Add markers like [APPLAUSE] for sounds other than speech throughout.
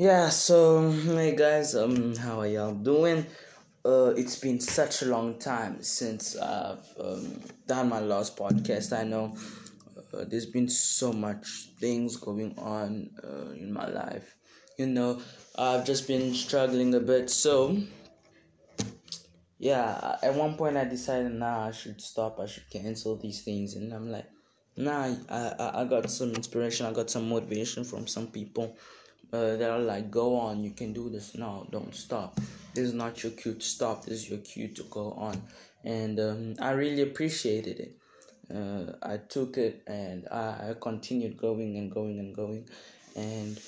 Yeah, so hey guys, um, how are y'all doing? Uh, it's been such a long time since I've um, done my last podcast. I know uh, there's been so much things going on uh, in my life. You know, I've just been struggling a bit. So, yeah, at one point I decided, nah, I should stop. I should cancel these things, and I'm like, nah, I, I, I got some inspiration. I got some motivation from some people uh, that are like, go on, you can do this. No, don't stop. This is not your cue to stop. This is your cue to go on. And um, I really appreciated it. Uh, I took it and I, I continued going and going and going. And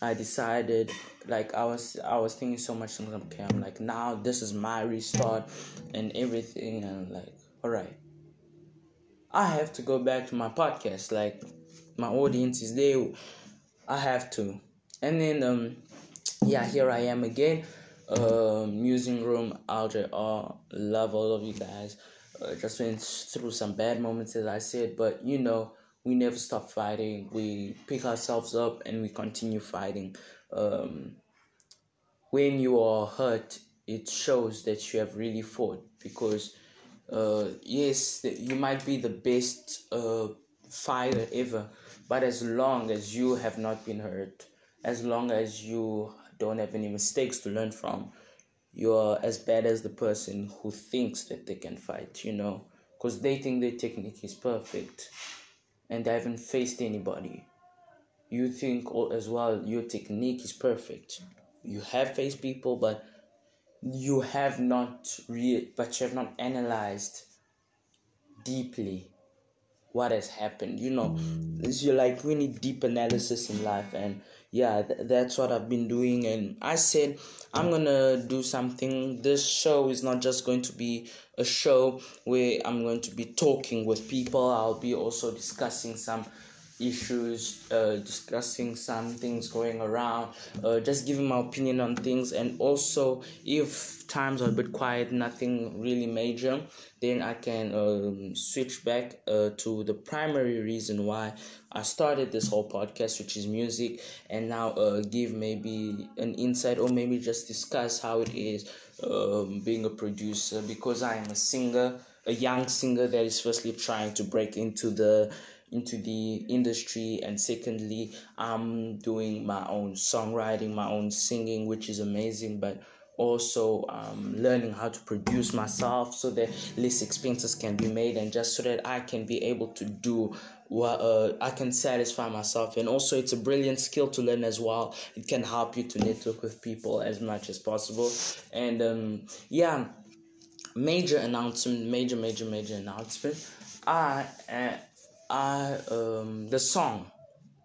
I decided, like I was, I was thinking so much. Okay, I'm like, now this is my restart and everything. And like, all right, I have to go back to my podcast. Like my audience is there. I have to and then um yeah here i am again um musing room RJR love all of you guys. Uh, just went through some bad moments as i said but you know we never stop fighting. We pick ourselves up and we continue fighting. Um when you are hurt it shows that you have really fought because uh yes you might be the best uh fighter ever but as long as you have not been hurt as long as you don't have any mistakes to learn from you're as bad as the person who thinks that they can fight you know because they think their technique is perfect and they haven't faced anybody. You think as well your technique is perfect. You have faced people but you have not re- but you have not analyzed deeply what has happened you know. Mm. It's your like really deep analysis in life and yeah th- that's what i've been doing and i said i'm gonna do something. This show is not just going to be a show where i'm going to be talking with people. I'll be also discussing some issues, uh, discussing some things going around, uh, just giving my opinion on things, and also if times are a bit quiet, nothing really major, then I can um, switch back uh, to the primary reason why I started this whole podcast, which is music, and now uh, give maybe an insight or maybe just discuss how it is um, being a producer. Because I am a singer, a young singer that is firstly trying to break into the into the industry and secondly i'm doing my own songwriting my own singing which is amazing but also um, learning how to produce myself so that less expenses can be made and just so that i can be able to do what uh, i can satisfy myself. And also it's a brilliant skill to learn as well. It can help you to network with people as much as possible. And um, yeah major announcement major major major announcement. I uh, I um the song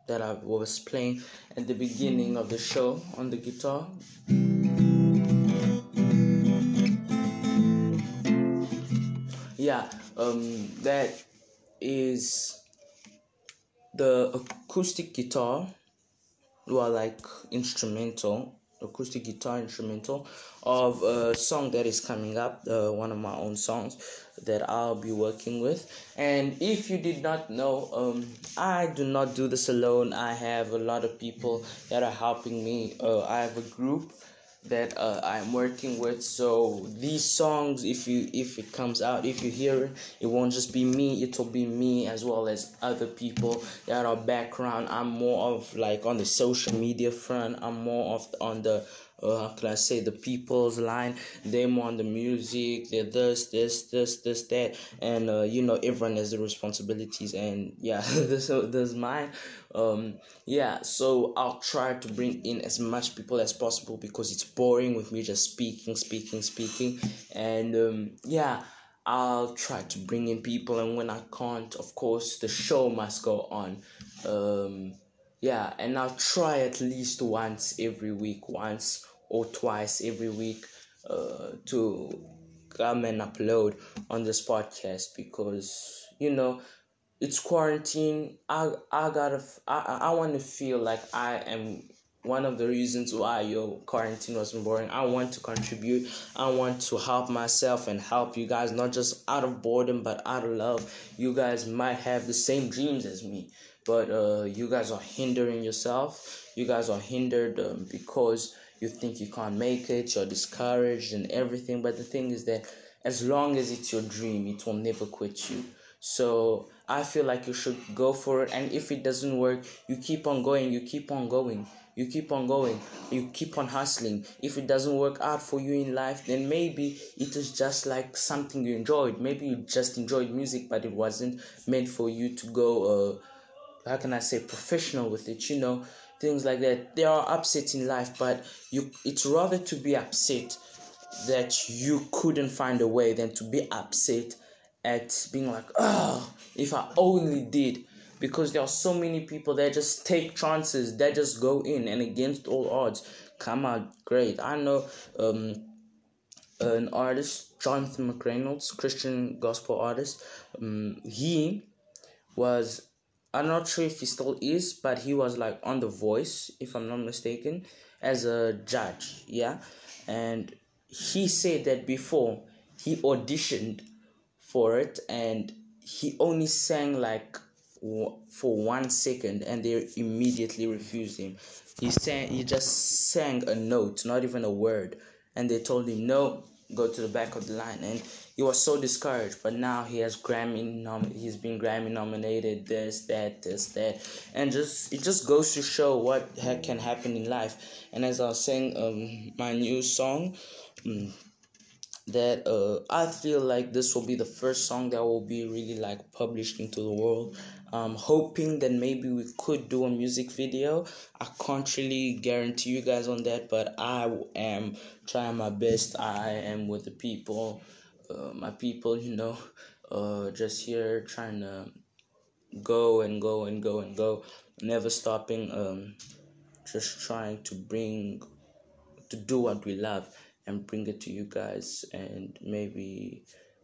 that I was playing at the beginning of the show on the guitar. Yeah, um that is the acoustic guitar well like instrumental acoustic guitar instrumental of a song that is coming up, uh, one of my own songs that I'll be working with. And if you did not know, um, I do not do this alone. I have a lot of people that are helping me. Uh, I have a group that uh, I'm working with. So these songs, if you if it comes out, if you hear it, it won't just be me. It will be me as well as other people that are background. I'm more of like on the social media front. I'm more of on the uh, how can I say the people's line. Them on the music. They're this, this, this, this, that, and uh, you know everyone has their responsibilities. And yeah, [LAUGHS] this this mine. Um, yeah. So I'll try to bring in as much people as possible because it's boring with me just speaking, speaking, speaking, and um, yeah. I'll try to bring in people, and when I can't, of course, the show must go on. Um, yeah and i'll try at least once every week once or twice every week uh, to come and upload on this podcast because you know it's quarantine i i gotta i, I want to feel like i am one of the reasons why your quarantine wasn't boring. I want to contribute. I want to help myself and help you guys, not just out of boredom, but out of love. You guys might have the same dreams as me, but uh, you guys are hindering yourself. You guys are hindered um, because you think you can't make it, you're discouraged and everything. But the thing is that as long as it's your dream, it will never quit you. So I feel like you should go for it. And if it doesn't work, you keep on going, you keep on going you keep on going you keep on hustling if it doesn't work out for you in life then maybe it is just like something you enjoyed maybe you just enjoyed music but it wasn't meant for you to go uh how can i say professional with it you know things like that there are upsets in life but you it's rather to be upset that you couldn't find a way than to be upset at being like oh if i only did. Because there are so many people that just take chances that just go in and against all odds. Come out great. I know um an artist jonathan mcreynolds christian gospel artist um, he was i'm not sure if he still is but he was like on the voice if i'm not mistaken as a judge yeah and he said that before he auditioned for it and he only sang like for one second and they immediately refused him. He sang he just sang a note, not even a word, and they told him no, go to the back of the line. And he was so discouraged but now he has grammy nom- he's been grammy nominated this that this that. And just it just goes to show what ha- can happen in life. And as i was saying um my new song um, that uh i feel like this will be the first song that will be really like published into the world um, hoping that maybe we could do a music video. I can't really guarantee you guys on that, but I am trying my best. I am with the people, uh, my people, you know, uh, just here trying to go and go and go and go, never stopping. Um, just trying to bring, to do what we love and bring it to you guys and maybe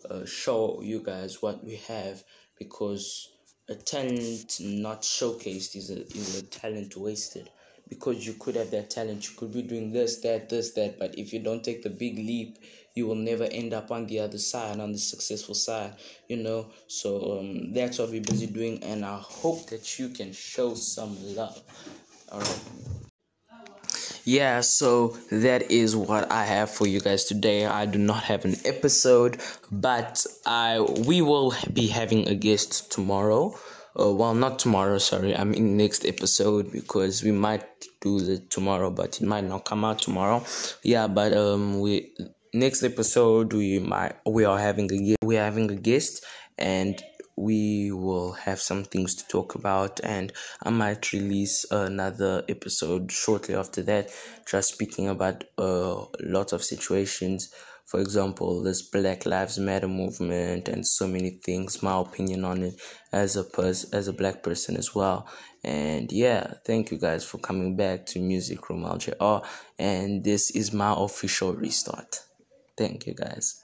uh, show you guys what we have because a talent not showcased is a is a talent wasted. Because you could have that talent you could be doing this that this that but if you don't take the big leap you will never end up on the other side on the successful side you know? So um, that's what we're busy doing and i hope that you can show some love. All right yeah so that is what i have for you guys today. I do not have an episode but i we will be having a guest tomorrow. Uh, well not tomorrow sorry. I mean next episode because we might do the tomorrow but it might not come out tomorrow. Yeah but um we next episode we might we are having a we're having a guest and we will have some things to talk about and i might release another episode shortly after that just speaking about uh, a lot of situations. For example this black lives matter movement and so many things my opinion on it as a pers- as a black person as well. And yeah thank you guys for coming back to music room ljr and this is my official restart. Thank you guys